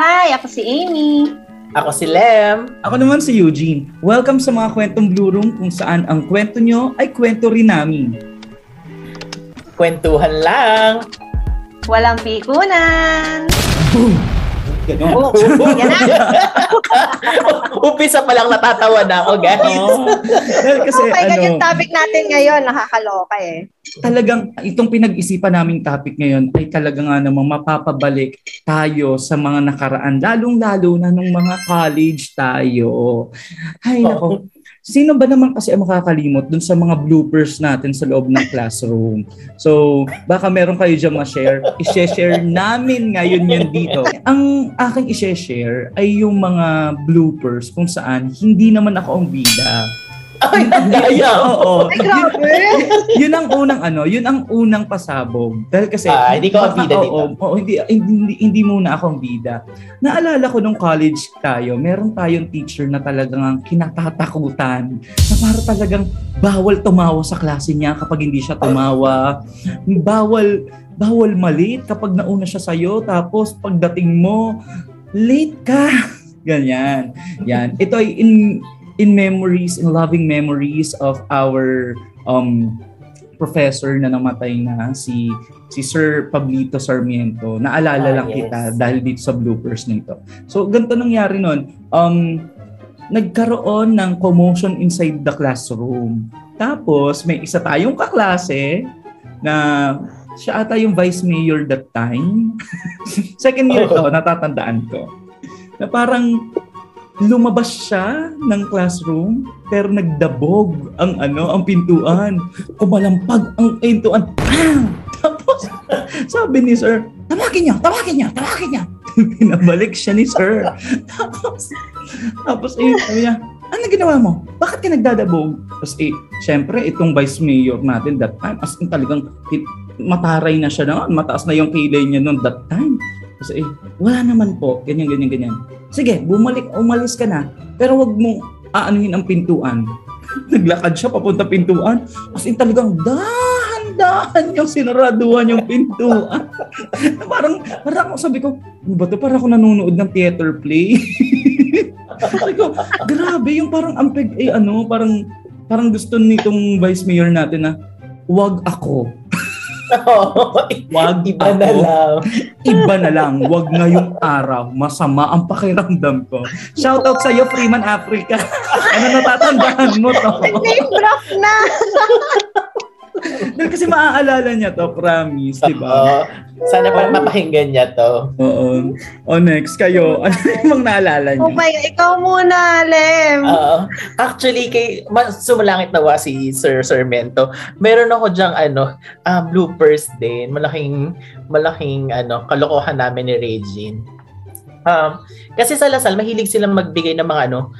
Hi, ako si Amy. Ako si Lem. Ako naman si Eugene. Welcome sa mga kwentong Blue Room kung saan ang kwento nyo ay kwento rin namin. Kwentuhan lang. Walang pikunan. Oh, yan na. Umpisa pa lang natatawa na ako, guys. Oo. Kasi Oh my God, ano, yung topic natin ngayon, nakakaloka eh. talagang itong pinag-isipan naming topic ngayon ay talaga nga namang mapapabalik tayo sa mga nakaraan, lalong-lalo na nung mga college tayo. Ay, nako. Sino ba naman kasi ang makakalimot dun sa mga bloopers natin sa loob ng classroom? So, baka meron kayo dyan ma-share. I-share namin ngayon yan dito. Ang aking i-share ay yung mga bloopers kung saan hindi naman ako ang bida. Ay, daya. Oo. Ay, grabe. yun ang unang ano, yun ang unang pasabog. Dahil kasi Ah, hindi ka ang bida Oo, dito. oo, hindi, hindi, hindi muna ako ang bida. Naalala ko nung college tayo, meron tayong teacher na talagang ang kinatatakutan. Na para talagang bawal tumawa sa klase niya kapag hindi siya tumawa. Bawal bawal malit kapag nauna siya sa'yo. Tapos pagdating mo, late ka. Ganyan. Yan. Ito ay in in memories, in loving memories of our um professor na namatay na si si Sir Pablito Sarmiento. Naalala Ah, lang yes. kita dahil dito sa bloopers nito. So ganito nangyari noon. Um nagkaroon ng commotion inside the classroom. Tapos may isa tayong kaklase na siya ata yung vice mayor that time. Second year to, natatandaan ko. Na parang lumabas siya ng classroom pero nagdabog ang ano ang pintuan kumalampag ang pintuan Bang! tapos sabi ni sir tawagin niya tawagin niya tawagin niya pinabalik siya ni sir tapos tapos eh, sabi niya ano ginawa mo? Bakit ka nagdadabog? Tapos eh, syempre, itong vice mayor natin that time, as in talagang mataray na siya noon, mataas na yung kilay niya noon that time. Kasi eh, wala naman po, ganyan, ganyan, ganyan. Sige, bumalik, umalis ka na, pero wag mo aanuhin ang pintuan. Naglakad siya papunta pintuan, as in talagang dahan-dahan yung sinaraduhan yung pintuan. parang, parang ako sabi ko, ano ba to? Parang ako nanonood ng theater play. sabi ko, grabe yung parang ampeg, eh ano, parang, parang gusto nitong vice mayor natin na, wag ako. Wag Iba na ako. lang. Iba na lang, wag ngayong araw. Masama ang pakiramdam ko. Shoutout sa iyo, Freeman Africa. ano natatandaan mo to? Name drop na. Dahil kasi maaalala niya to, promise, di ba? Sana pa mapakinggan niya to. Oo. O next, kayo. Ano yung naalala Oh niyo? my God, ikaw muna, Lem. Oo. actually, kay ma- sumalangit nawa si Sir Sarmiento. Meron ako diyang ano, um, bloopers din. Malaking, malaking ano, kalokohan namin ni Regine. Um, kasi sa Lasal, mahilig silang magbigay ng mga ano,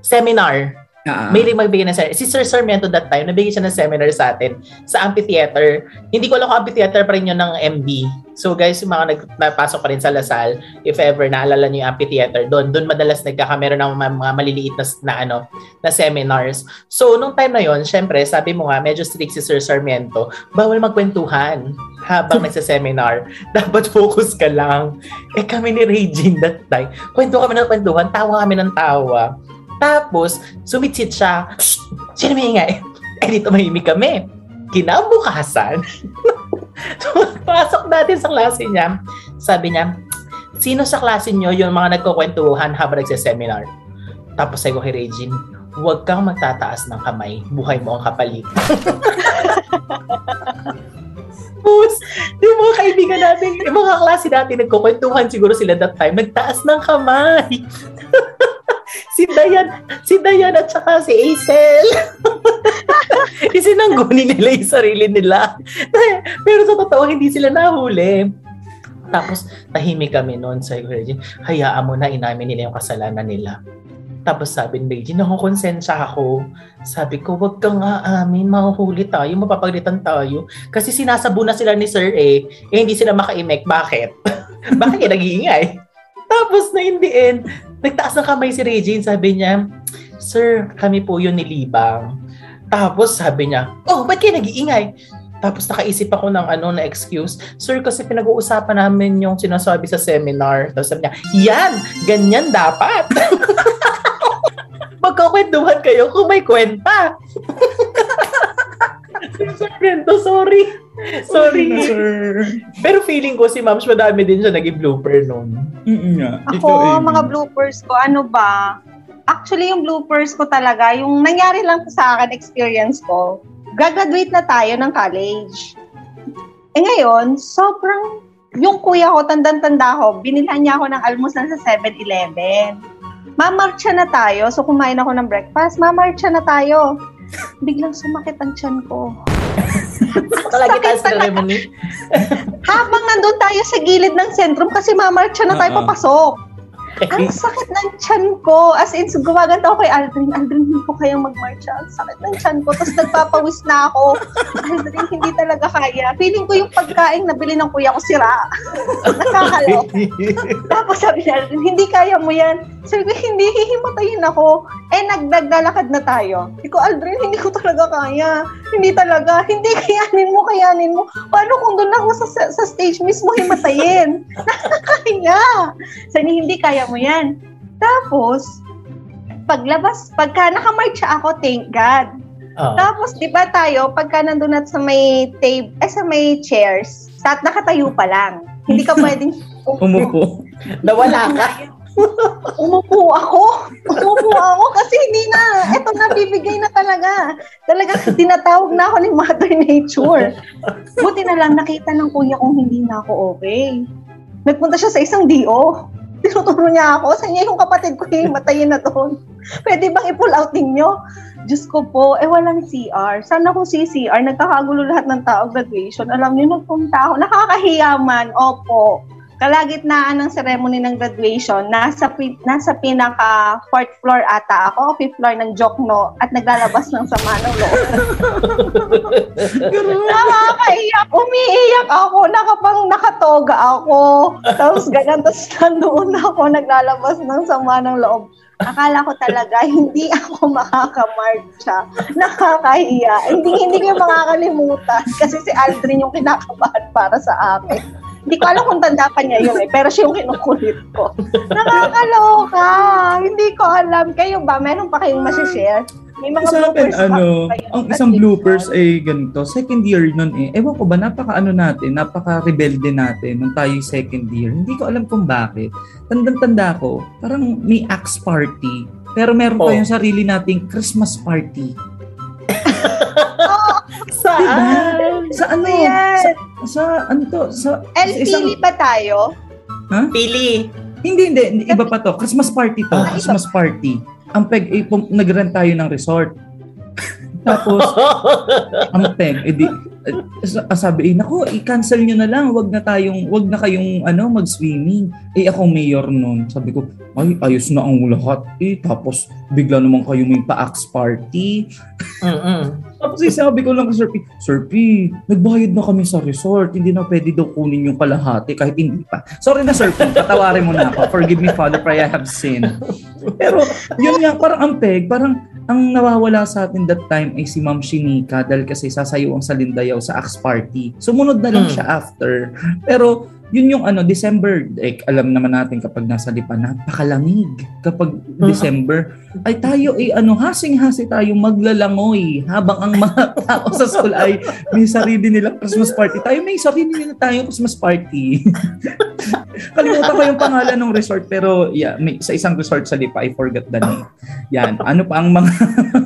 seminar. Ah, Mahilig magbigay ng seminar. Si Sir Sarmiento that time, nabigay siya ng seminar sa atin sa amphitheater. Hindi ko alam kung amphitheater pa rin yun ng MB. So guys, yung mga nag, napasok pa rin sa Lasal, if ever naalala niyo yung amphitheater, doon doon madalas nagkakamero ng mga, mga maliliit na, na ano na seminars. So nung time na yon, syempre, sabi mo nga medyo strict si Sir Sarmiento, bawal magkwentuhan habang nagsa-seminar. Dapat focus ka lang. Eh kami ni Regine that time, kwento kami ng kwentuhan, tawa kami ng tawa. Tapos, sumitsit siya. Sino may ingay? Eh, dito mahimik kami. Kinabukasan, pasok natin sa klase niya. Sabi niya, sino sa klase niyo yung mga nagkukwentuhan habang nagsiseminar? Tapos sabi ko kay Regine, huwag kang magtataas ng kamay. Buhay mo ang kapalit. Tapos, yung mga kaibigan natin, yung mga klase natin, nagkukwentuhan siguro sila that time, nagtaas ng kamay. si Dayan, si Dayan at saka si Aisel. Isinangguni nila yung sarili nila. Pero sa totoo, hindi sila nahuli. Tapos, tahimik kami noon sa Regine. Hayaan mo na, inamin nila yung kasalanan nila. Tapos sabi ni Regine, nakukonsensya ako. Sabi ko, wag kang aamin, mahuhuli tayo, mapapagalitan tayo. Kasi sinasabo na sila ni Sir eh, eh hindi sila makaimek. Bakit? Bakit nag-iingay? Tapos na in the end, nagtaas ng kamay si Regine, sabi niya, Sir, kami po yun nilibang. Tapos sabi niya, oh, ba't kayo nag-iingay? Tapos nakaisip ako ng ano na excuse. Sir, kasi pinag-uusapan namin yung sinasabi sa seminar. Tapos sabi niya, yan! Ganyan dapat! Magkakwentuhan kayo kung may kwenta. Sargento, sorry. Sorry. na, sir. Pero feeling ko si Mams madami din siya naging blooper noon. Mm nga. Ako, Amy. mga bloopers ko, ano ba? Actually, yung bloopers ko talaga, yung nangyari lang sa akin, experience ko, gagraduate na tayo ng college. Eh ngayon, sobrang, yung kuya ko, tandang-tanda ko, binilhan niya ako ng almusal sa 7-Eleven. Mamarcha na tayo, so kumain ako ng breakfast, mamarcha na tayo. Biglang sumakit ang tiyan ko. Palagi tayo sa talaga. ceremony. Habang nandun tayo sa gilid ng sentrum kasi mamarcha na tayo Oo. papasok. Ang sakit ng tiyan ko. As in, gumaganda ako kay Aldrin. Aldrin, hindi ko kayang magmarcha. Ang sakit ng tiyan ko. Tapos nagpapawis na ako. Aldrin, hindi talaga kaya. Feeling ko yung pagkain na bili ng kuya ko sira. Nakakalok. Tapos sabi ni Aldrin, hindi kaya mo yan. Sabi ko, hindi, hihimatayin ako. Eh, nagdaglalakad na tayo. Hindi ko, Aldrin, hindi ko talaga kaya. Hindi talaga. Hindi, kayanin mo, kayanin mo. Paano kung doon ako sa, sa, stage mismo himatayin? Nakakaya. Sabi hindi kaya mo yan. Tapos, paglabas, pagka nakamarcha ako, thank God. Oh. Tapos, di ba tayo, pagka nandun at sa may table, eh, sa may chairs, tat nakatayo pa lang. Hindi ka pwedeng Umupo. Nawala ka. Umupo ako. Umupo ako kasi hindi na. Eto na, bibigay na talaga. Talaga, tinatawag na ako ni Mother Nature. Buti na lang nakita ng kuya kong hindi na ako okay. Nagpunta siya sa isang DO. Tinuturo niya ako. Sa niya yung kapatid ko yung matayin na doon. Pwede bang i-pull out ninyo? Diyos ko po, eh walang CR. Sana kung CCR, nagkakagulo lahat ng tao graduation. Alam niyo, nagpunta ako. Nakakahiya man, opo kalagitnaan ng ceremony ng graduation, nasa nasa pinaka fourth floor ata ako, fifth floor ng Jokno at naglalabas ng sama ng loob. Nakakaiyak, umiiyak ako, nakapang nakatoga ako. Tapos ganun, tapos nandoon ako, naglalabas ng sama ng loob. Akala ko talaga, hindi ako makakamarcha. Nakakahiya. Hindi, hindi ko makakalimutan. Kasi si Aldrin yung kinakabahan para sa akin. Hindi ko alam kung tanda pa niya yun eh, pero siya yung kinukulit ko. Nakakaloka! Hindi ko alam. Kayo ba? Meron pa kayong masishare? May mga Sa akin, bloopers ba ano, ang isang bloopers ay ganito. Second year nun eh. Ewan ko ba, napaka ano natin, napaka rebelde natin nung tayo second year. Hindi ko alam kung bakit. Tandang-tanda ko, parang may axe party. Pero meron Oh. tayong sarili nating Christmas party. Saan? Sa ano? Ayan. Sa, sa ano to? Sa, sa LPL ba tayo? Pili. Hindi, hindi, hindi. Iba pa to. Christmas party to. Ah, iba Christmas party. Ang peg, eh, pum- nag-rent tayo ng resort. Tapos, ang peg, edi, eh, sa- sabi, eh, naku, i-cancel nyo na lang. Wag na tayong, wag na kayong, ano, mag-swimming. Eh, ako mayor nun. Sabi ko, ay, ayos na ang lahat. Eh, tapos, bigla naman kayo may pa-axe party. Mm-mm. Tapos eh, sabi ko lang kay Sir P, Sir P, nagbayad na kami sa resort. Hindi na pwede daw kunin yung kalahati kahit hindi pa. Sorry na Sir P, patawarin mo na ako. Forgive me Father for I have sinned. Pero yun nga, parang ang peg, parang ang nawawala sa atin that time ay si Ma'am Shinika dahil kasi sasayo ang salindayaw sa Axe Party. Sumunod na lang Mm. siya after. Pero yun yung ano, December, eh, alam naman natin kapag nasa lipa, napakalamig. Kapag December, ay tayo ay ano, hasing-hasi tayo maglalangoy habang ang mga tao sa school ay may sarili nilang Christmas party. Tayo may sarili nila tayong Christmas party. Kalimutan ko yung pangalan ng resort pero yeah, may, sa isang resort sa Lipa, I forgot the name. Yan. Ano pa ang mga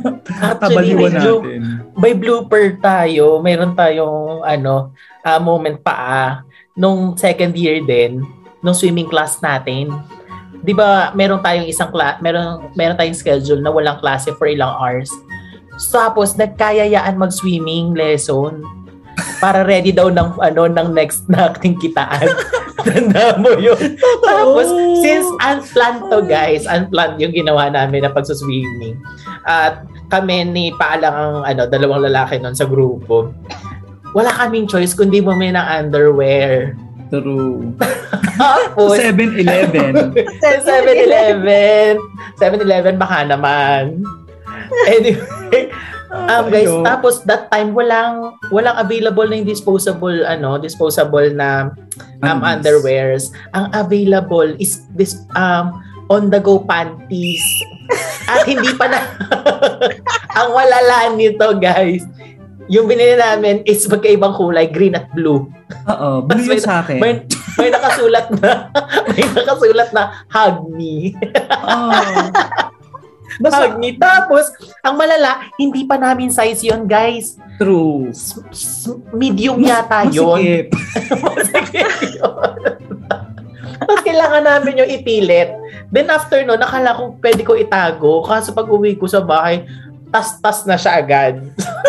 kabaliwan natin? may blooper tayo. Mayroon tayong ano, ah, moment pa ah, nung second year din, nung swimming class natin. 'Di ba, meron tayong isang class, meron meron tayong schedule na walang klase for ilang hours. Tapos nagkayayaan mag-swimming lesson para ready daw ng ano ng next na ating kitaan. Tanda mo yun. Tapos, since unplanned to guys, unplanned yung ginawa namin na pagsuswimming. At kami ni Paalang ang ano, dalawang lalaki nun sa grupo. Wala kaming choice kundi bumili ng underwear. True. Tapos, 7-Eleven. sa 7-Eleven. 7-Eleven baka naman. Anyway, Um, guys, Ayun. tapos that time walang walang available na yung disposable ano, disposable na um, Undies. underwears. Ang available is this um on the go panties. At hindi pa na ang walala nito, guys. Yung binili namin is magkaibang kulay, green at blue. Oo, blue yun sa akin. May, may nakasulat na may nakasulat na hug me. Oo. Basta, Hug me. Tapos, ang malala, hindi pa namin size yon guys. true. S- s- medium yata yun. Masikip. Masikip yun. Tapos kailangan namin yung ipilit. Then after no, nakala ko pwede ko itago. Kaso pag uwi ko sa bahay, tas-tas na siya agad.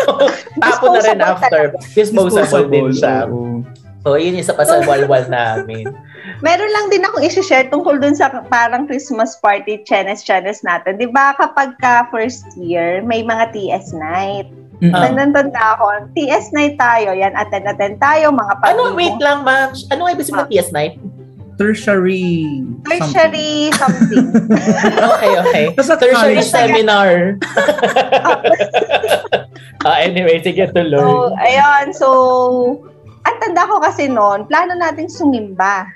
Tapo na rin Disposable after. Disposable, din siya. oo. So, yun isa pa sa walwal namin. Meron lang din akong isi-share tungkol dun sa parang Christmas party chenes-chenes natin. Di ba kapag ka first year, may mga TS night. Mm. Ah. Tanda-tanda ako, TS night tayo. Yan, attend-attend tayo, mga Ano, pag wait lang, ma'am. Ano nga ibig sabihin ng TS night? Tertiary. Tertiary something. Okay, okay. Basta Tertiary college. seminar. Ah, anyway, sige, tuloy. so, ayun. So, ang tanda ko kasi noon, plano nating sumimba.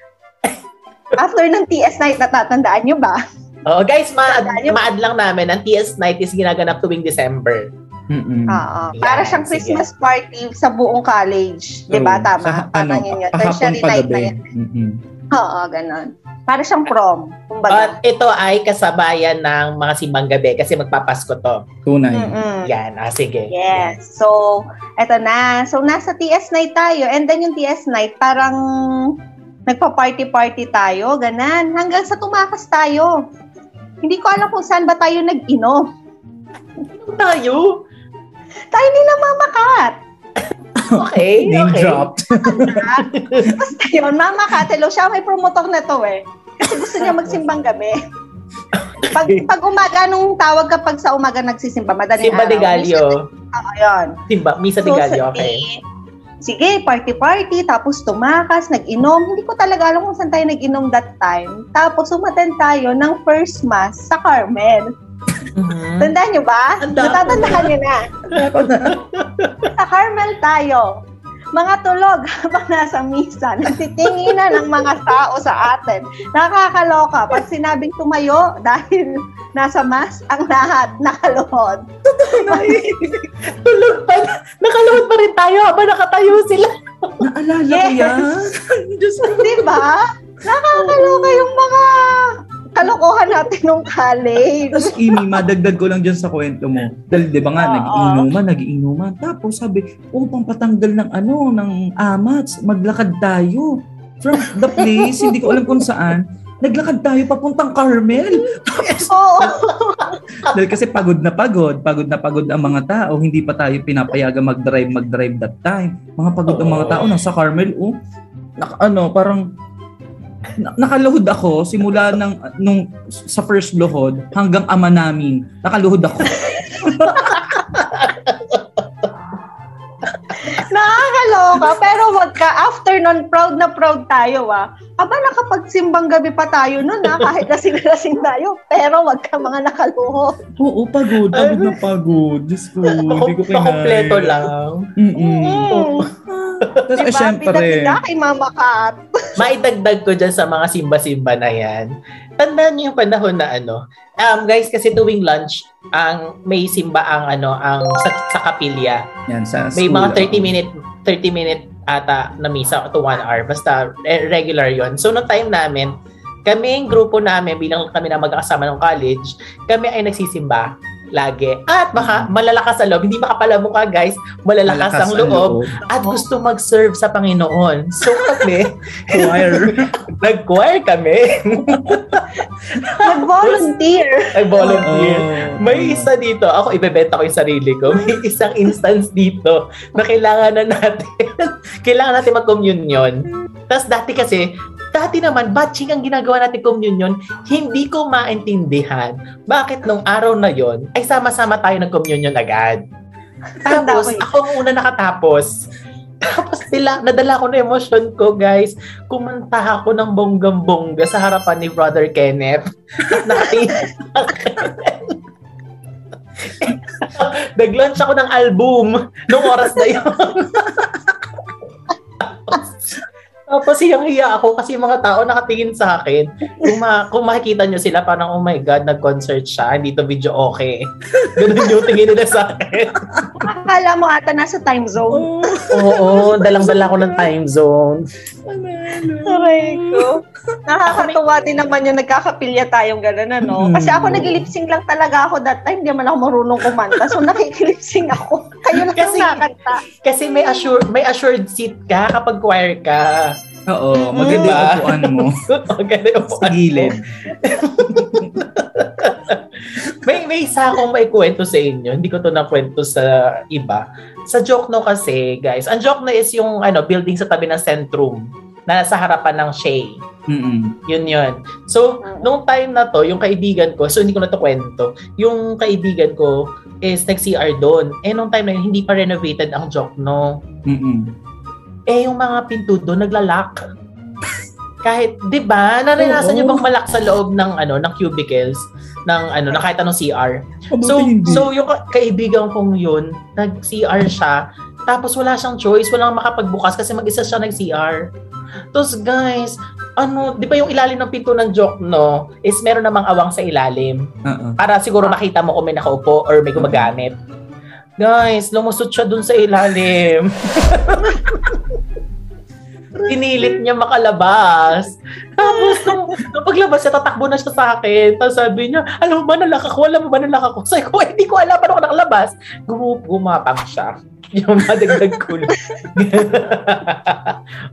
After ng TS night, natatandaan nyo ba? Oo, guys, ma-add, Tandaan niyo- ma-add lang namin, ang TS night is ginaganap tuwing December. Mm-mm. Oo. Para siyang sige. Christmas party sa buong college. Di ba? Tama. Sa, Tama ano, yun yun. Tertiary night na yan. Mm-mm. Oo, ganun. Para siyang prom. Kumbaga. At ito ay kasabayan ng mga simbang gabi kasi magpapasko to. Tunay. Mm-mm. Yan, ah, sige. Yes. So, eto na. So, nasa TS night tayo. And then yung TS night, parang nagpa-party-party tayo. Ganan. Hanggang sa tumakas tayo. Hindi ko alam kung saan ba tayo nag-inom. Tayo? Tayo ni namamakat. Okay, Name okay. dropped. Basta yun, Mama Katelo, siya may promotor na to eh. Kasi gusto niya magsimbang gabi. Pag, pag umaga, anong tawag kapag sa umaga nagsisimba? Madaling Simba de araw. Gallo. Oo, yun. Simba, Misa de Gallo, okay. eh, Sige, party-party, tapos tumakas, nag-inom. Hindi ko talaga alam kung saan tayo nag-inom that time. Tapos umaten tayo ng first mass sa Carmel. Mhm. Tandaan nyo ba? Tanda ko Natatandaan nyo na. Sa Carmel tayo. Mga tulog habang nasa misa. Nagtitinginan ng mga tao sa atin. Nakakaloka. Pag sinabing tumayo dahil nasa mas, ang lahat nakaluhod. Tulog pa. Nakaluhod pa rin tayo habang nakatayo sila. Naalala ko Yes. yan. Diyos ko. Di ba? Nakakaloka yung mga kalokohan natin nung college. Tapos Imi, madagdag ko lang dyan sa kwento mo. Dahil di ba nga, Oo. nag-inuman, nag-inuman. Tapos sabi, upang patanggal ng ano, ng amats, maglakad tayo. From the place, hindi ko alam kung saan, naglakad tayo papuntang Carmel. Oo. Dahil kasi pagod na pagod, pagod na pagod ang mga tao, hindi pa tayo pinapayagan mag-drive, mag-drive that time. Mga pagod ang mga tao, nasa Carmel, oh, nak- ano, parang na- nakaluhod ako simula ng nung sa first luhod hanggang ama namin. Nakaluhod ako. Nakakaloka. Pero wag ka, after nun, proud na proud tayo ah. Aba, nakapagsimbang gabi pa tayo nun ah, kahit lasing-lasing tayo. Pero wag ka mga nakaluho. Oo, pagod. Pagod na pagod. Diyos ko, hindi ko kinaya. Pakompleto lang. Mm-mm. Mm. Tapos eh, Diba? syempre, Pida-pida kay Mama Kat. Maidagdag ko dyan sa mga simba-simba na yan. Tandaan niyo yung panahon na ano. Um, guys, kasi tuwing lunch, ang may simba ang ano, ang sa, sa kapilya. yan, sa May mga 30 oo. minute 30 minute ata na misa to 1 hour. Basta regular yon So, no time namin, kami, yung grupo namin, bilang kami na magkakasama ng college, kami ay nagsisimba lagi. At baka malalakas sa loob. Hindi makapalamukha guys. Malalakas, ang loob. At gusto mag-serve sa Panginoon. So kami, Choir. nag-choir kami. Nag-volunteer. Nag-volunteer. Oo. May isa dito, ako ibebenta ko yung sarili ko. May isang instance dito na kailangan na natin, kailangan natin mag-communion. Tapos dati kasi, dati naman, batching ang ginagawa natin communion, hindi ko maintindihan bakit nung araw na yon ay sama-sama tayo nag-communion agad. Tapos, ako ang una nakatapos. Tapos nila, nadala ko na emosyon ko, guys. Kumanta ako ng bonggang-bongga sa harapan ni Brother Kenneth. Nag-launch ako ng album nung oras na yun. Tapos hiyang-hiya ako kasi yung mga tao nakatingin sa akin. Kung, ma- kung makikita nyo sila, parang, oh my God, nag-concert siya. Hindi to video okay. Ganun yung tingin nila sa akin. Akala mo ata nasa time zone. Oo, dalang-dala ko ng time zone. Aray ko. Nakakatuwa din naman yung nagkakapilya tayong gano'n, ano? Kasi ako nag-lipsing lang talaga ako that time. Hindi man ako marunong kumanta. So nakikilipsing ako. Kayo lang Kasi- yung nakanta. Kasi may assured, may assured seat ka kapag choir ka. Oo, maganda yung Diba? upuan mo. Maganda yung Sa gilid. may may isa akong may kwento sa inyo. Hindi ko to na kwento sa iba. Sa joke no kasi, guys. Ang joke no is yung ano, building sa tabi ng Centrum na nasa harapan ng Shay. Mm-mm. Yun yun. So, nung time na to, yung kaibigan ko, so hindi ko na to kwento, yung kaibigan ko is nag-CR doon. Eh, nung time na yun, hindi pa renovated ang joke no. Mm-mm. Eh, yung mga pinto doon, naglalak. Kahit, di ba, naranasan niyo bang malak sa loob ng, ano, ng cubicles, ng, ano, na kahit anong CR? So, hindi. so yung ka- kaibigan kong yun, nag-CR siya, tapos wala siyang choice, walang makapagbukas kasi mag-isa siya nag-CR. Tapos guys, ano, di ba yung ilalim ng pinto ng joke, no, is meron namang awang sa ilalim. Oo. Para siguro makita mo kung may nakaupo or may gumagamit. Guys, lumusot siya dun sa ilalim. Pinilit niya makalabas. Tapos, nung, nung paglabas niya, tatakbo na siya sa akin. Tapos sabi niya, alam mo ba nalak ako? Alam mo ba nalak ako? Sabi ko, hindi ko alam paano ako nakalabas. Gumu- gumapang siya. Yung madagdag ko lang.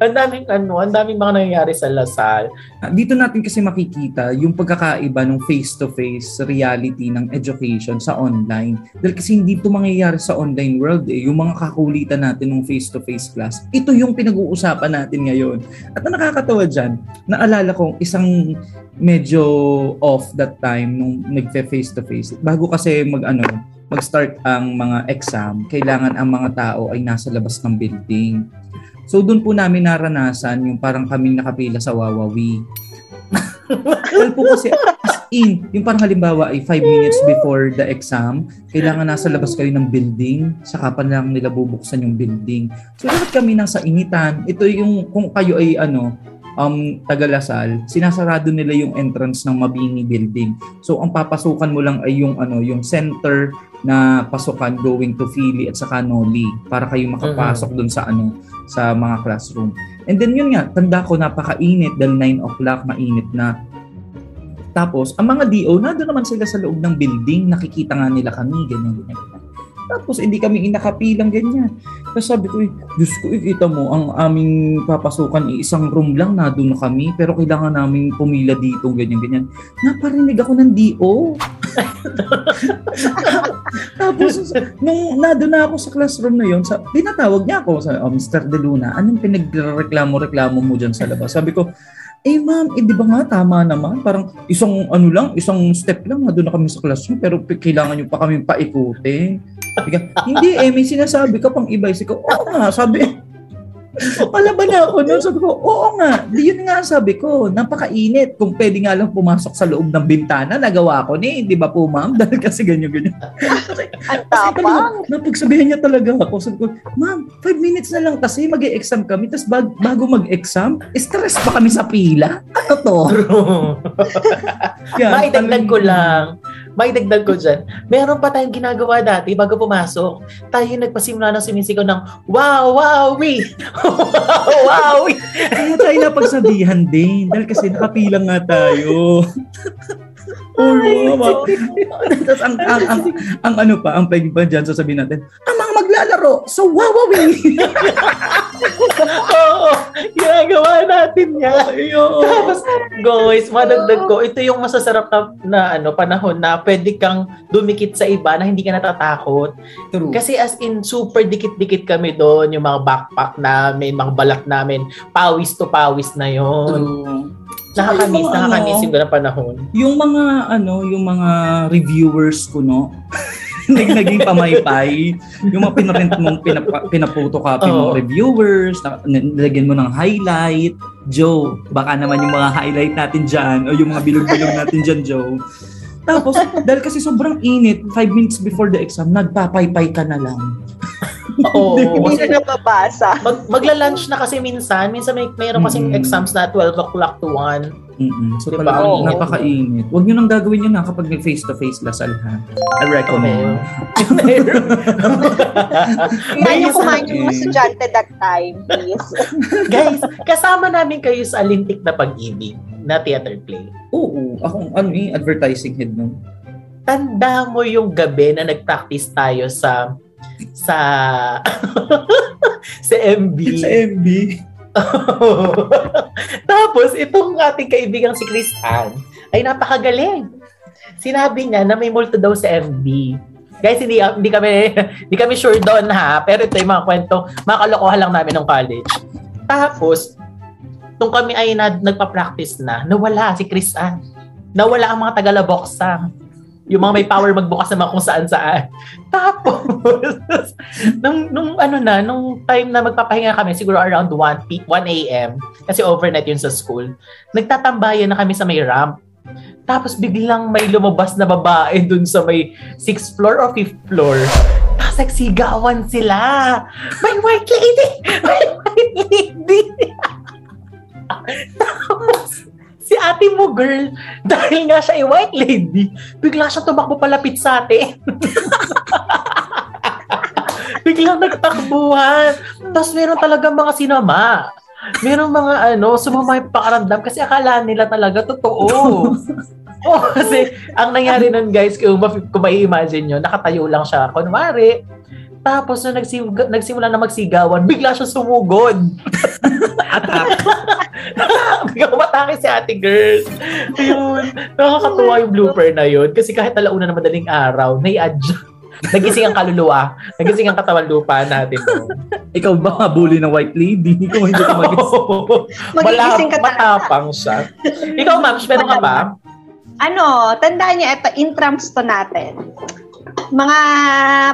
ang daming ano, ang daming mga nangyayari sa Lasal. Ah, Dito natin kasi makikita yung pagkakaiba ng face-to-face reality ng education sa online. Dahil kasi hindi ito mangyayari sa online world eh. Yung mga kakulitan natin ng face-to-face class. Ito yung pinag-uusapan natin ngayon. At ang nakakatawa dyan, naalala kong isang medyo off that time nung nagfe-face-to-face. Bago kasi mag ano, mag-start ang mga exam, kailangan ang mga tao ay nasa labas ng building. So doon po namin naranasan yung parang kaming nakapila sa Wawawi. Well po kasi as in, yung parang halimbawa ay 5 minutes before the exam, kailangan nasa labas kayo ng building, saka pa lang nila bubuksan yung building. So dapat kami nasa initan. Ito yung kung kayo ay ano, um, Tagalasal, sinasarado nila yung entrance ng Mabini building. So ang papasukan mo lang ay yung ano, yung center na pasukan going to Philly at saka Noli para kayo makapasok doon sa ano sa mga classroom. And then yun nga, tanda ko napakainit dahil 9 o'clock mainit na. Tapos, ang mga DO, na doon naman sila sa loob ng building, nakikita nga nila kami, ganyan, ganyan, ganyan. Tapos, hindi kami inakapilang ganyan. Tapos sabi ko, eh, Diyos ko, ikita mo, ang aming papasukan, isang room lang, na na kami, pero kailangan namin pumila dito, ganyan, ganyan. Naparinig ako ng DO. Tapos, nung nandun na ako sa classroom na yon, sa, tinatawag niya ako sa oh, Mr. De Luna, anong pinagreklamo-reklamo mo dyan sa labas? Sabi ko, eh ma'am, eh di ba nga tama naman? Parang isang ano lang, isang step lang, nandun na kami sa classroom, pero kailangan nyo pa kami ka, Hindi eh, may sinasabi ka pang iba. Ko, oo nga, sabi, Palaban na ako nun. Sabi ko, oo nga. Di yun nga sabi ko. Napakainit. Kung pwede nga lang pumasok sa loob ng bintana, nagawa ko ni. Di ba po, ma'am? Dahil kasi ganyan-ganyan. Ang Kasi tapang. talaga, napagsabihan niya talaga ako. Sabi ko, ma'am, five minutes na lang kasi mag-exam kami. Tapos bag, bago mag-exam, stress pa kami sa pila. Ano to? Yan, Maidagdag ko talagang- lang. Maidagdag ko dyan. Meron pa tayong ginagawa dati bago pumasok. Tayo nagpasimula ng sumisigaw ng wow, wow, we! wow, wow, we! Kaya tayo napagsabihan din. Dahil kasi nakapilang nga tayo. Oo, mama. Tapos ang, ang, ang, ang, ano pa, ang peg pa dyan, sasabihin natin, ang mga maglalaro, so wawawin. Oo, ginagawa natin yan. Ayun. Tapos, guys, madagdag ko, ito yung masasarap na, na ano, panahon na pwede kang dumikit sa iba na hindi ka natatakot. True. Kasi as in, super dikit-dikit kami doon, yung mga backpack namin, mga balat namin, pawis to pawis na yon. True. Nakakamiss, yung mga nakakamiss ano, yung ganang panahon. Yung mga ano, yung mga reviewers ko no, naging pamaypay, yung mga pinrint mong pinapa, pinapotocopy Oo. mong reviewers, na, nilagyan mo ng highlight. Joe, baka naman yung mga highlight natin dyan, o yung mga bilog-bilog natin dyan, Joe. Tapos, dahil kasi sobrang init, five minutes before the exam, nagpapaypay ka na lang. Oo. Hindi na nababasa. Mag, magla-lunch na kasi minsan. Minsan may mayroon kasing Mm. exams na 12 o'clock to 1. Mm-mm. So Diba? talagang Oo. napakainit. Huwag nyo nang gagawin yun ha kapag may face-to-face lasal ha. I recommend. Kaya yung Guys, kumain yung mga estudyante that time, please. Guys, kasama namin kayo sa Alintik na Pag-ibig na theater play. Oo, akong ano eh, advertising head nun. Tanda mo yung gabi na nag-practice tayo sa sa sa MB. Sa MB. Tapos, itong ating kaibigang si Chris Ann ay napakagaling. Sinabi niya na may multo daw sa MB. Guys, hindi, hindi kami hindi kami sure doon ha, pero ito yung mga kwento, mga kalokohan lang namin ng college. Tapos, nung kami ay na, nagpa-practice na, nawala si Chris Ann. Nawala ang mga tagalaboksa. Yung mga may power magbukas naman kung saan saan. Tapos, nung, nung ano na, nung time na magpapahinga kami, siguro around 1, p- 1 a.m., kasi overnight yun sa school, nagtatambayan na kami sa may ramp. Tapos biglang may lumabas na babae dun sa may 6th floor or 5th floor. Tapos nagsigawan sila. May white lady! May white lady! Tapos, si ate mo, girl, dahil nga siya ay white lady, bigla siya tumakbo palapit sa atin. Biglang nagtakbuhan. Tapos meron talaga mga sinama. Meron mga ano, sumama yung pakaramdam kasi akala nila talaga totoo. Oo, kasi ang nangyari nun guys, kung, kung mai-imagine nyo, nakatayo lang siya, kunwari, tapos nung nagsim- nagsimula na magsigawan, bigla siya sumugod. Attack. Bigla umatake si ate girl. Ayun. Nakakatuwa yung blooper na yun. Kasi kahit alauna na madaling araw, nai-adjust. Nagising ang kaluluwa. Nagising ang katawan lupa natin. No? Ikaw ba bully ng white lady? Ikaw hindi ka mag Magigising ka talaga. Matapang siya. Ikaw, ma'am, meron ka ba? Ano, tandaan niyo, ito, intrams to natin. Mga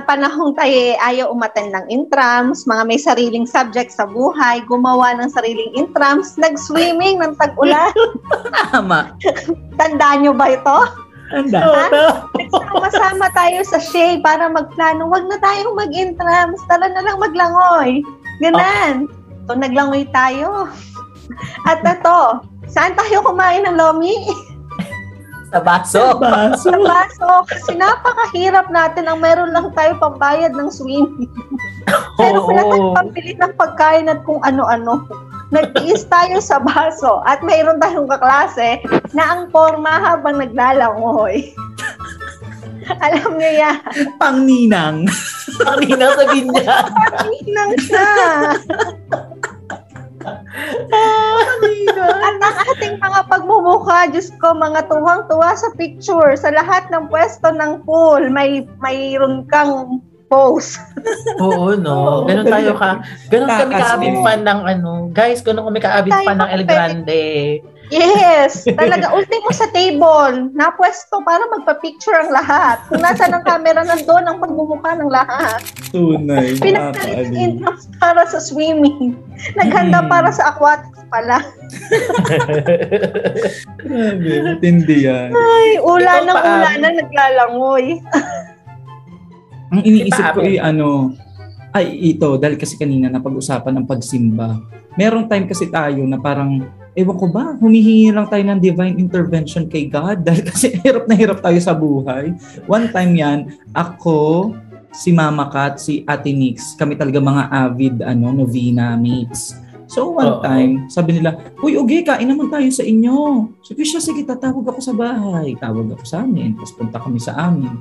panahong tayo ayaw umaten ng intrams, mga may sariling subject sa buhay, gumawa ng sariling intrams, nag-swimming ng tag-ulan. Tama. Tandaan niyo ba ito? Anda. Oo, no. Nagsama-sama tayo sa Shay para magplano. Huwag na tayong mag-intrams. Tala na lang maglangoy. Ganan. So, naglangoy tayo. At ito, saan tayo kumain ng lomi? Sa baso. Baso. Sa baso. Kasi napakahirap natin ang meron lang tayo pambayad ng swimming. Pero wala tayong pambili ng pagkain at kung ano-ano. Nagtiis tayo sa baso at mayroon tayong kaklase na ang forma habang naglalangoy. Alam niyo yan. Pangninang. Ang nina sa niya. Nang siya. At ang ating mga pagmumukha, Diyos ko, mga tuwang-tuwa sa picture, sa lahat ng pwesto ng pool, may mayroon kang pose. Oo, no. Ganun tayo ka. Ganun kami mo. fan ng ano. Guys, ganun kami kaabing Tayo fan ng El pwede. Yes, talaga ultimo sa table, na pwesto para magpa-picture ang lahat. Kung nasa ng camera nandoon ang pagmumukha ng lahat. Tunay. Pinagkalit ng entrance para sa swimming. Naghanda Mm. para sa aquatics pala. Grabe. Matindi yan. Ay, ula Ikaw ng pa, ula Abby. na naglalangoy. Ang iniisip ko ay ano, ay ito, dahil kasi kanina napag-usapan ng pagsimba. Merong time kasi tayo na parang, ewan ko ba, humihingi lang tayo ng divine intervention kay God dahil kasi hirap na hirap tayo sa buhay. One time yan, ako, si Mama Kat, si Ate Nix, kami talaga mga avid ano, novena mates. So one Oo. time, sabi nila, Uy, Ugi, kain naman tayo sa inyo. Sabi siya, sige, tatawag ako sa bahay. Tawag ako sa amin. Tapos punta kami sa amin.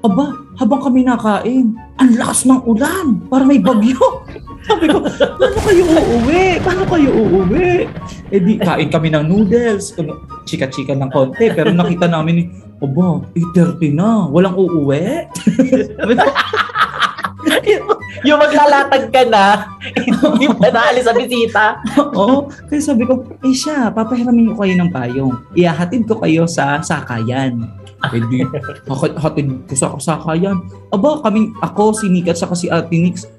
Aba, habang kami nakain, ang lakas ng ulan. Para may bagyo. Sabi ko, paano kayo uuwi? Paano kayo uuwi? Eh di, kain kami ng noodles. Chika-chika ng konti. Pero nakita namin, aba, 8.30 na. Walang uuwi? Yung maglalatag ka na, hindi pa naalis sa bisita. Oo. Kaya sabi ko, eh siya, papahiramin ko kayo ng payong. Ihahatid ko kayo sa sakayan. Eh di, hatid ko sa sakayan. Aba, kami, ako, si Nika, at saka si Ate Nix,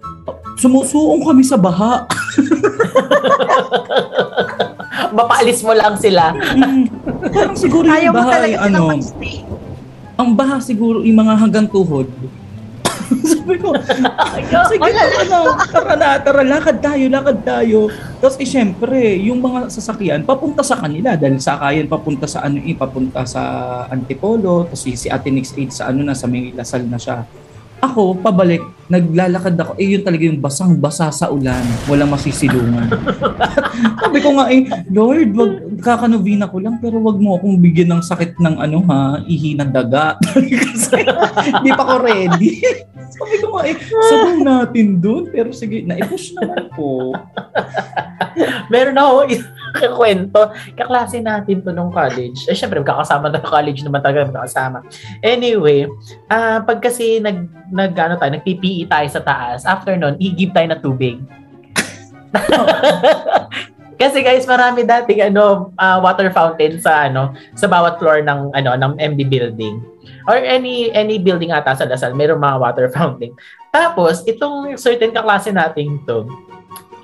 sumusuong kami sa baha. Mapaalis mo lang sila. Mm, Parang siguro Ayaw yung baha ay ano, mag-stay. ang baha siguro yung mga hanggang tuhod. Sabi ko, sige, tara na, tara na, tara, lakad tayo, lakad tayo. Tapos, eh, syempre, yung mga sasakyan, papunta sa kanila, dahil sakayan papunta sa ano, eh, papunta sa Antipolo, tapos si, si Ate Nix Aid sa ano na, sa may Lasal na siya. Ako, pabalik, naglalakad ako. Eh, yun talaga yung basang-basa sa ulan. Walang masisilungan. Sabi ko nga eh, Lord, wag, kakanovina ko lang, pero wag mo akong bigyan ng sakit ng ano ha, ihi ng daga. Hindi pa ko ready. Sabi ko nga eh, sabaw natin dun. Pero sige, na-push naman po. Meron ako kwento. Kaklase natin to nung college. Eh, syempre, magkakasama na college naman talaga magkakasama. Anyway, uh, pag kasi nag, nag ano tayo, nag-PPE tayo sa taas, after nun, i-give tayo na tubig. Kasi guys, marami dating ano uh, water fountain sa ano sa bawat floor ng ano ng MB building or any any building ata sa Lasal, mayroong mga water fountain. Tapos itong certain kaklase nating to,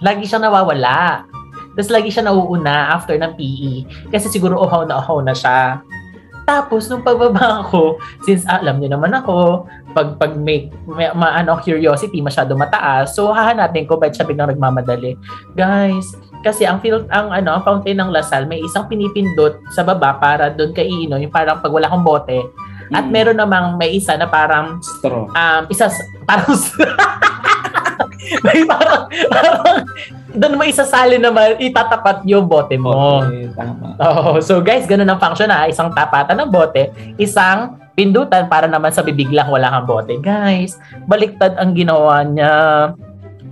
lagi siyang nawawala. Tapos lagi siya nauuna after ng PE. Kasi siguro uhaw na uhaw na siya. Tapos, nung pagbaba ko, since ah, alam niyo naman ako, pag, pag may, may ma, ano, curiosity masyado mataas, so hahanapin ko ba't siya biglang nagmamadali. Guys, kasi ang field, ang ano, ang fountain ng Lasal, may isang pinipindot sa baba para doon ka iinom, yung parang pag wala kang bote. At mm. meron namang may isa na parang straw. Um, isa parang may parang, parang doon mo isasali naman, itatapat yung bote mo. Okay, tama. Oh, so guys, ganun ang function na isang tapatan ng bote, isang pindutan para naman sa bibig lang wala kang bote. Guys, baliktad ang ginawa niya.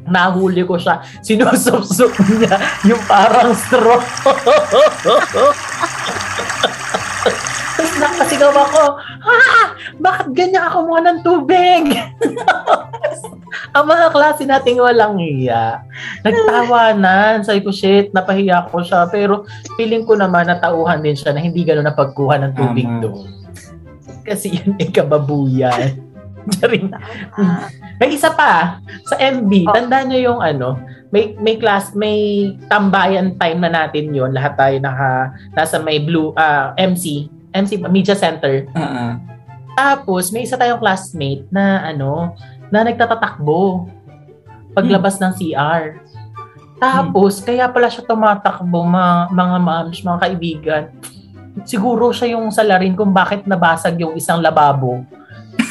Nahuli ko siya. Sinusupsup niya yung parang straw. Nakasigaw ako, ha! Bakit ganyan ako mukha ng tubig? Ang mga klase nating walang hiya. Nagtawanan. Sabi ko, shit, napahiya ko siya. Pero feeling ko naman natauhan din siya na hindi gano'n na pagkuha ng tubig doon. Kasi yun ay kababuyan. may isa pa, sa MB, oh. tandaan nyo yung ano, may may class may tambayan time na natin yon lahat tayo naka nasa may blue uh, ah, MC MC Media Center. Uh-uh. Tapos may isa tayong classmate na ano, na nagtatatakbo paglabas hmm. ng CR. Tapos hmm. kaya pala siya tumatakbo mga mga moms, mga kaibigan. Siguro siya yung salarin kung bakit nabasag yung isang lababo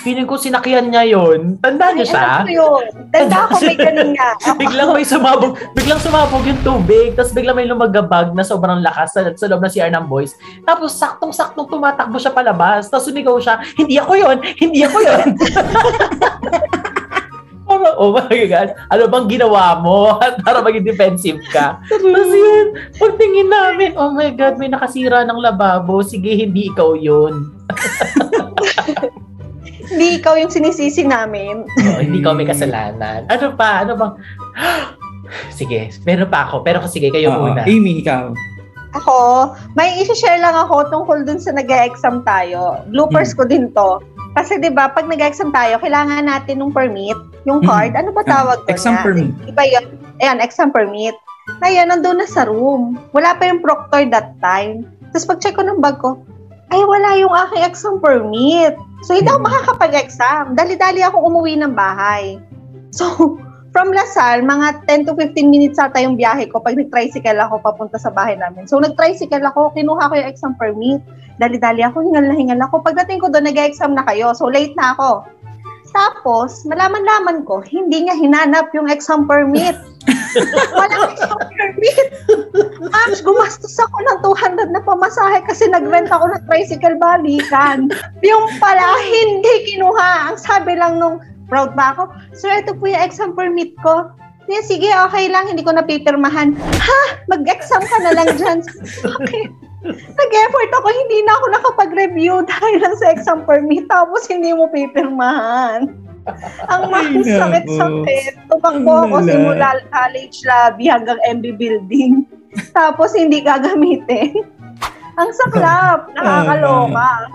Feeling ko sinakyan niya yon. Tanda niyo siya? Yun. Tanda ko may ganun nga. biglang may sumabog, biglang sumabog yung tubig, tapos biglang may lumagabag na sobrang lakas sa, sa loob ng CR ng boys. Tapos saktong-saktong tumatakbo siya palabas, tapos sumigaw siya, hindi ako yon, hindi ako yon. Parang, oh my God, ano bang ginawa mo? Para maging defensive ka. Tapos yun, pagtingin namin, oh my God, may nakasira ng lababo. Sige, hindi ikaw yun. hindi ikaw yung sinisisi namin. Oo, hindi ikaw may kasalanan. Ano pa? Ano bang... sige, meron pa ako. Pero sige, kayo Oo, muna. Amy, ikaw. Ako, may i-share lang ako tungkol dun sa nag-exam tayo. Bloopers hmm. ko din to. Kasi 'di ba, pag nag-exam tayo, kailangan natin ng permit, yung hmm. card. Hmm. Ano ba tawag doon? Exam permit. Iba 'yun. Ayan, exam permit. Ngayon, nandun na sa room. Wala pa yung proctor that time. Tapos pag-check ko ng bag ko, ay wala yung aking exam permit. So, hindi ako hmm. makakapag-exam. Dali-dali akong umuwi ng bahay. So, from Lasal, mga 10 to 15 minutes ata yung biyahe ko pag nag-tricycle ako papunta sa bahay namin. So, nag-tricycle ako, kinuha ko yung exam permit. Dali-dali ako, hingal na hingal ako. Pagdating ko doon, nag-exam na kayo. So, late na ako. Tapos, malaman-laman ko, hindi niya hinanap yung exam permit. Walang exam permit. Mams, gumastos ako ng 200 na pamasahe kasi nag-rent ako ng tricycle balikan. Yung pala, hindi kinuha. Ang sabi lang nung proud ba ako, Sir, ito po yung exam permit ko. Sige, okay lang, hindi ko napipirmahan. Ha? Mag-exam ka na lang dyan. Okay. Nag-effort ako, hindi na ako nakapag-review dahil lang sa exam permit, tapos hindi mo pipirmahan. Ang mga sakit-sakit. Tumakbo ako simula college lobby hanggang MB building. Tapos hindi gagamitin. Ang saklap, nakakaloka.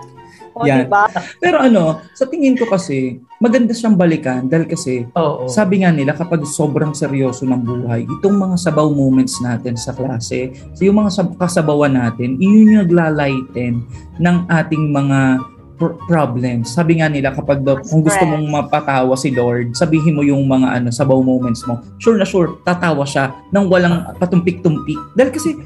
O, Yan. Diba? Pero ano, sa tingin ko kasi, maganda siyang balikan dahil kasi Oo. sabi nga nila kapag sobrang seryoso ng buhay, itong mga sabaw moments natin sa klase, so yung mga kasabawan natin, yun yung naglalighten ng ating mga pr- problems. Sabi nga nila kapag daw, kung gusto mong mapatawa si Lord, sabihin mo yung mga ano sabaw moments mo. Sure na sure, tatawa siya nang walang patumpik-tumpik. Dahil kasi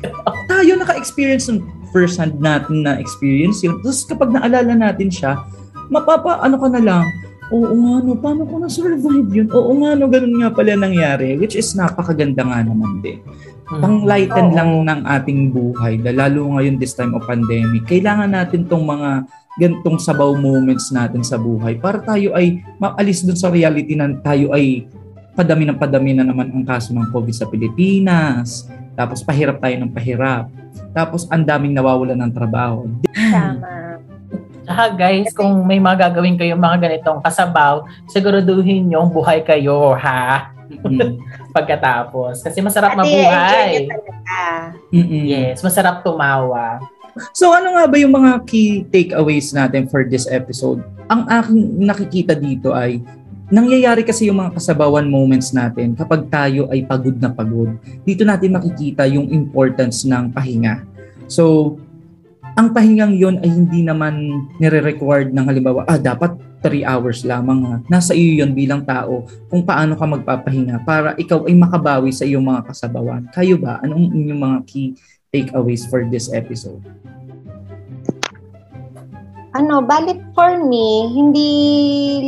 tayo naka-experience ng first hand natin na experience yun. Tapos kapag naalala natin siya, mapapa ano ka na lang, oo nga no, paano ko na-survive yun? Oo nga no, ganun nga pala nangyari. Which is napakaganda nga naman din Mm. pang-lighten Oo. lang ng ating buhay, lalo ngayon this time of pandemic, kailangan natin tong mga gantong sabaw moments natin sa buhay para tayo ay maalis dun sa reality na tayo ay padami ng padami na naman ang kaso ng COVID sa Pilipinas. Tapos pahirap tayo ng pahirap. Tapos ang daming nawawalan ng trabaho. Tama. Tsaka guys, kung may mga gagawin kayo mga ganitong kasabaw, siguraduhin yung buhay kayo, ha? Mm. Pagkatapos. Kasi masarap At i-enjoy mabuhay. Yes, masarap tumawa. So ano nga ba yung mga key takeaways natin for this episode? Ang aking nakikita dito ay nangyayari kasi yung mga kasabawan moments natin kapag tayo ay pagod na pagod. Dito natin makikita yung importance ng pahinga. So, ang pahingang yon ay hindi naman nire-required ng halimbawa, ah, dapat 3 hours lamang ha. Nasa iyo yon bilang tao kung paano ka magpapahinga para ikaw ay makabawi sa iyong mga kasabawan. Kayo ba? Anong inyong mga key takeaways for this episode? Ano, balit for me, hindi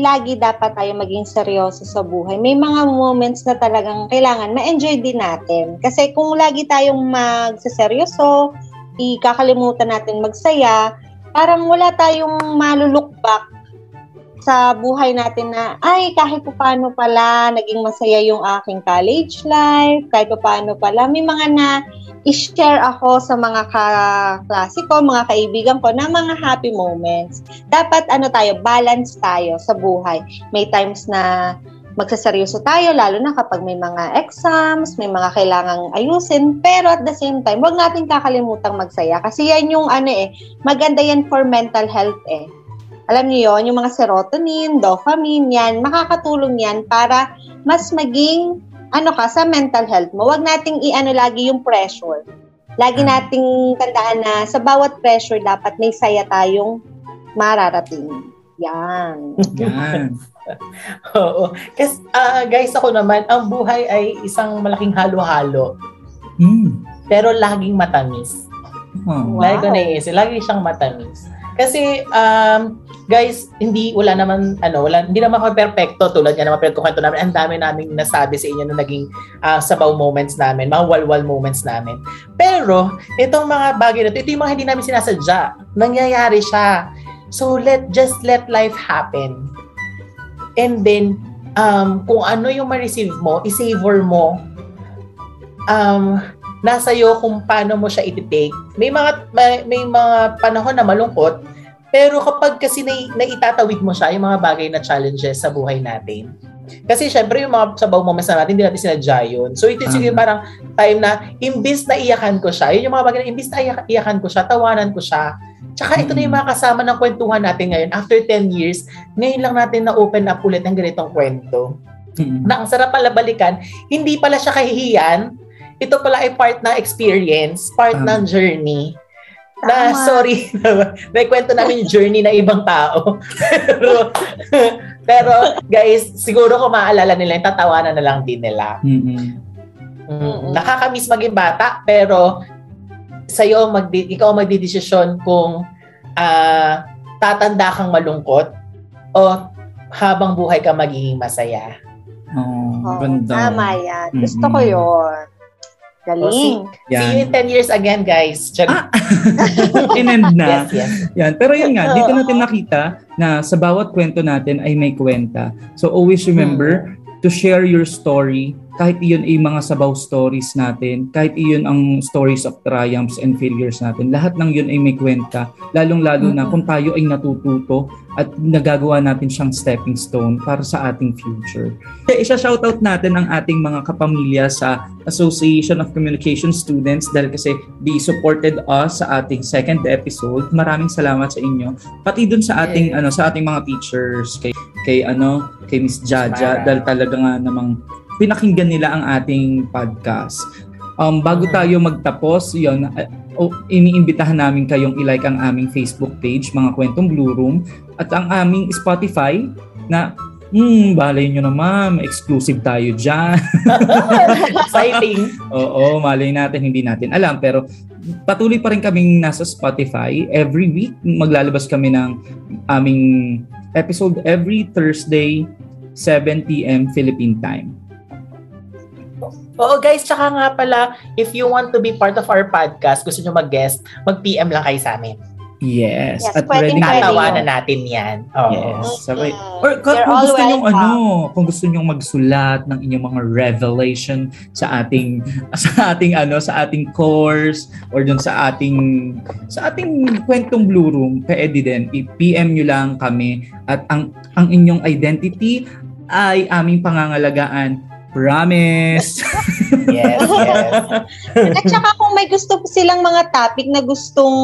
lagi dapat tayo maging seryoso sa buhay. May mga moments na talagang kailangan ma-enjoy din natin. Kasi kung lagi tayong magsaseryoso, ikakalimutan natin magsaya, parang wala tayong maluluk back sa buhay natin na, ay, kahit pa paano pala, naging masaya yung aking college life, kahit pa paano pala, may mga na i-share ako sa mga kaklase ko, mga kaibigan ko na mga happy moments. Dapat ano tayo, balance tayo sa buhay. May times na magsaseryoso tayo, lalo na kapag may mga exams, may mga kailangang ayusin, pero at the same time, huwag natin kakalimutang magsaya. Kasi yan yung ano eh, maganda yan for mental health eh. Alam niyo yon yung mga serotonin, dopamine, yan, makakatulong yan para mas maging ano ka sa mental health mo. Huwag nating i-ano lagi yung pressure. Lagi Ah. nating tandaan na sa bawat pressure dapat may saya tayong mararating. Yan. Yan. Oo. Kasi ah, guys, ako naman, ang buhay ay isang malaking halo-halo. Mm. Pero laging matamis. Oh. Wow. Lagi ko naiisip, lagi siyang matamis. Kasi, um, guys, hindi, wala naman, ano, wala, hindi naman kami perfecto tulad nga naman pinagkukwento namin. Ang dami naming nasabi sa inyo na naging ah, sabaw moments namin, mga walwal moments namin. Pero, itong mga bagay na ito, ito yung mga hindi namin sinasadya. Nangyayari siya. So, let, just let life happen. And then, um, kung ano yung ma-receive mo, i-savor mo. Um, nasa iyo kung paano mo siya iti-take. May mga may, may mga panahon na malungkot, pero kapag kasi na, naitatawid mo siya, yung mga bagay na challenges sa buhay natin. Kasi syempre yung mga sabaw moments na natin, hindi natin sinadya yun. So ito siguro Tama. parang time na imbis na iyakan ko siya, yun yung mga bagay na imbis na iyak- iyakan ko siya, tawanan ko siya. Tsaka ito na yung mga kasama ng kwentuhan natin ngayon. After 10 years, ngayon lang natin na-open up ulit ng ganitong kwento Mm. na ang sarap pala balikan, hindi pala siya kahihiyan. Ito pala ay part ng experience, part Tama. ng journey. Na, Tama. sorry, naikwento namin yung journey ng ibang tao. pero, pero, guys, siguro kung maaalala nila, yung tatawanan na lang din nila. Mm-mm. Mm, Mm-mm. nakakamiss maging bata, pero sa'yo, magdi- ikaw magdidesisyon kung ah, tatanda kang malungkot o habang buhay ka magiging masaya. Oh, Oo, ganda. Tama yan. Gusto Mm-mm. ko yun. Galing. See you Yan. in 10 years again, guys. Ah, In-end na. yes, yes. Yan. Pero yun nga, dito natin nakita na sa bawat kwento natin ay may kwenta. So always remember to share your story kahit iyon ay mga sabaw stories natin, kahit iyon ang stories of triumphs and failures natin, lahat ng yun ay may kwenta, lalong-lalo na kung tayo ay natututo at nagagawa natin siyang stepping stone para sa ating future. Kaya isa-shoutout natin ang ating mga kapamilya sa Association of Communication Students dahil kasi they supported us sa ating second episode. Maraming salamat sa inyo. Pati dun sa ating Yes. ano sa ating mga teachers kay kay ano kay Miss Jaja dahil talaga nga namang pinakinggan nila ang ating podcast. Um, bago Mm. tayo magtapos, yun, uh, oh, iniimbitahan namin kayong i-like ang aming Facebook page, mga kwentong Blue Room, at ang aming Spotify na Hmm, balay nyo naman, may exclusive tayo dyan. Exciting. Oo, malay natin, hindi natin alam. Pero patuloy pa rin kaming nasa Spotify. Every week, maglalabas kami ng aming episode every Thursday, 7 p.m. Philippine time. Oo guys, tsaka nga pala, if you want to be part of our podcast, gusto nyo mag-guest, mag-PM lang kayo sa amin. Yes. Yes, at pwedeng ready pwede. Tatawanan natin yan. Oo. Yes. Sabay. Mm. Or kung all gusto nyo ano, kung gusto nyo magsulat ng inyong mga revelation sa ating sa ating ano, sa ating course or dun sa ating sa ating kwentong Blue Room, pwede din i-PM nyo lang kami at ang ang inyong identity ay aming pangangalagaan. Promise. Yes, yes. At saka kung may gusto silang mga topic na gustong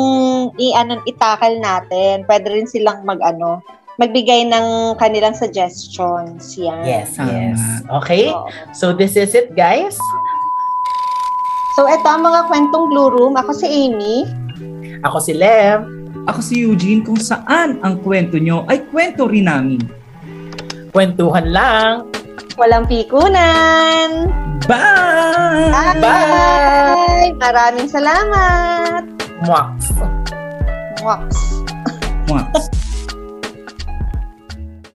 i-ano, itakal natin, pwede rin silang mag-ano, magbigay ng kanilang suggestions. Yan. Yes, Tama. yes. Okay? So this is it, guys. So, ito ang mga kwentong Blue Room. Ako si Amy. Ako si Lev. Ako si Eugene kung saan ang kwento nyo ay kwento rin namin. Kwentuhan lang. Walang pikunan. Bye! Bye! Bye! Maraming salamat. Mwaks. Mwaks. Mwah.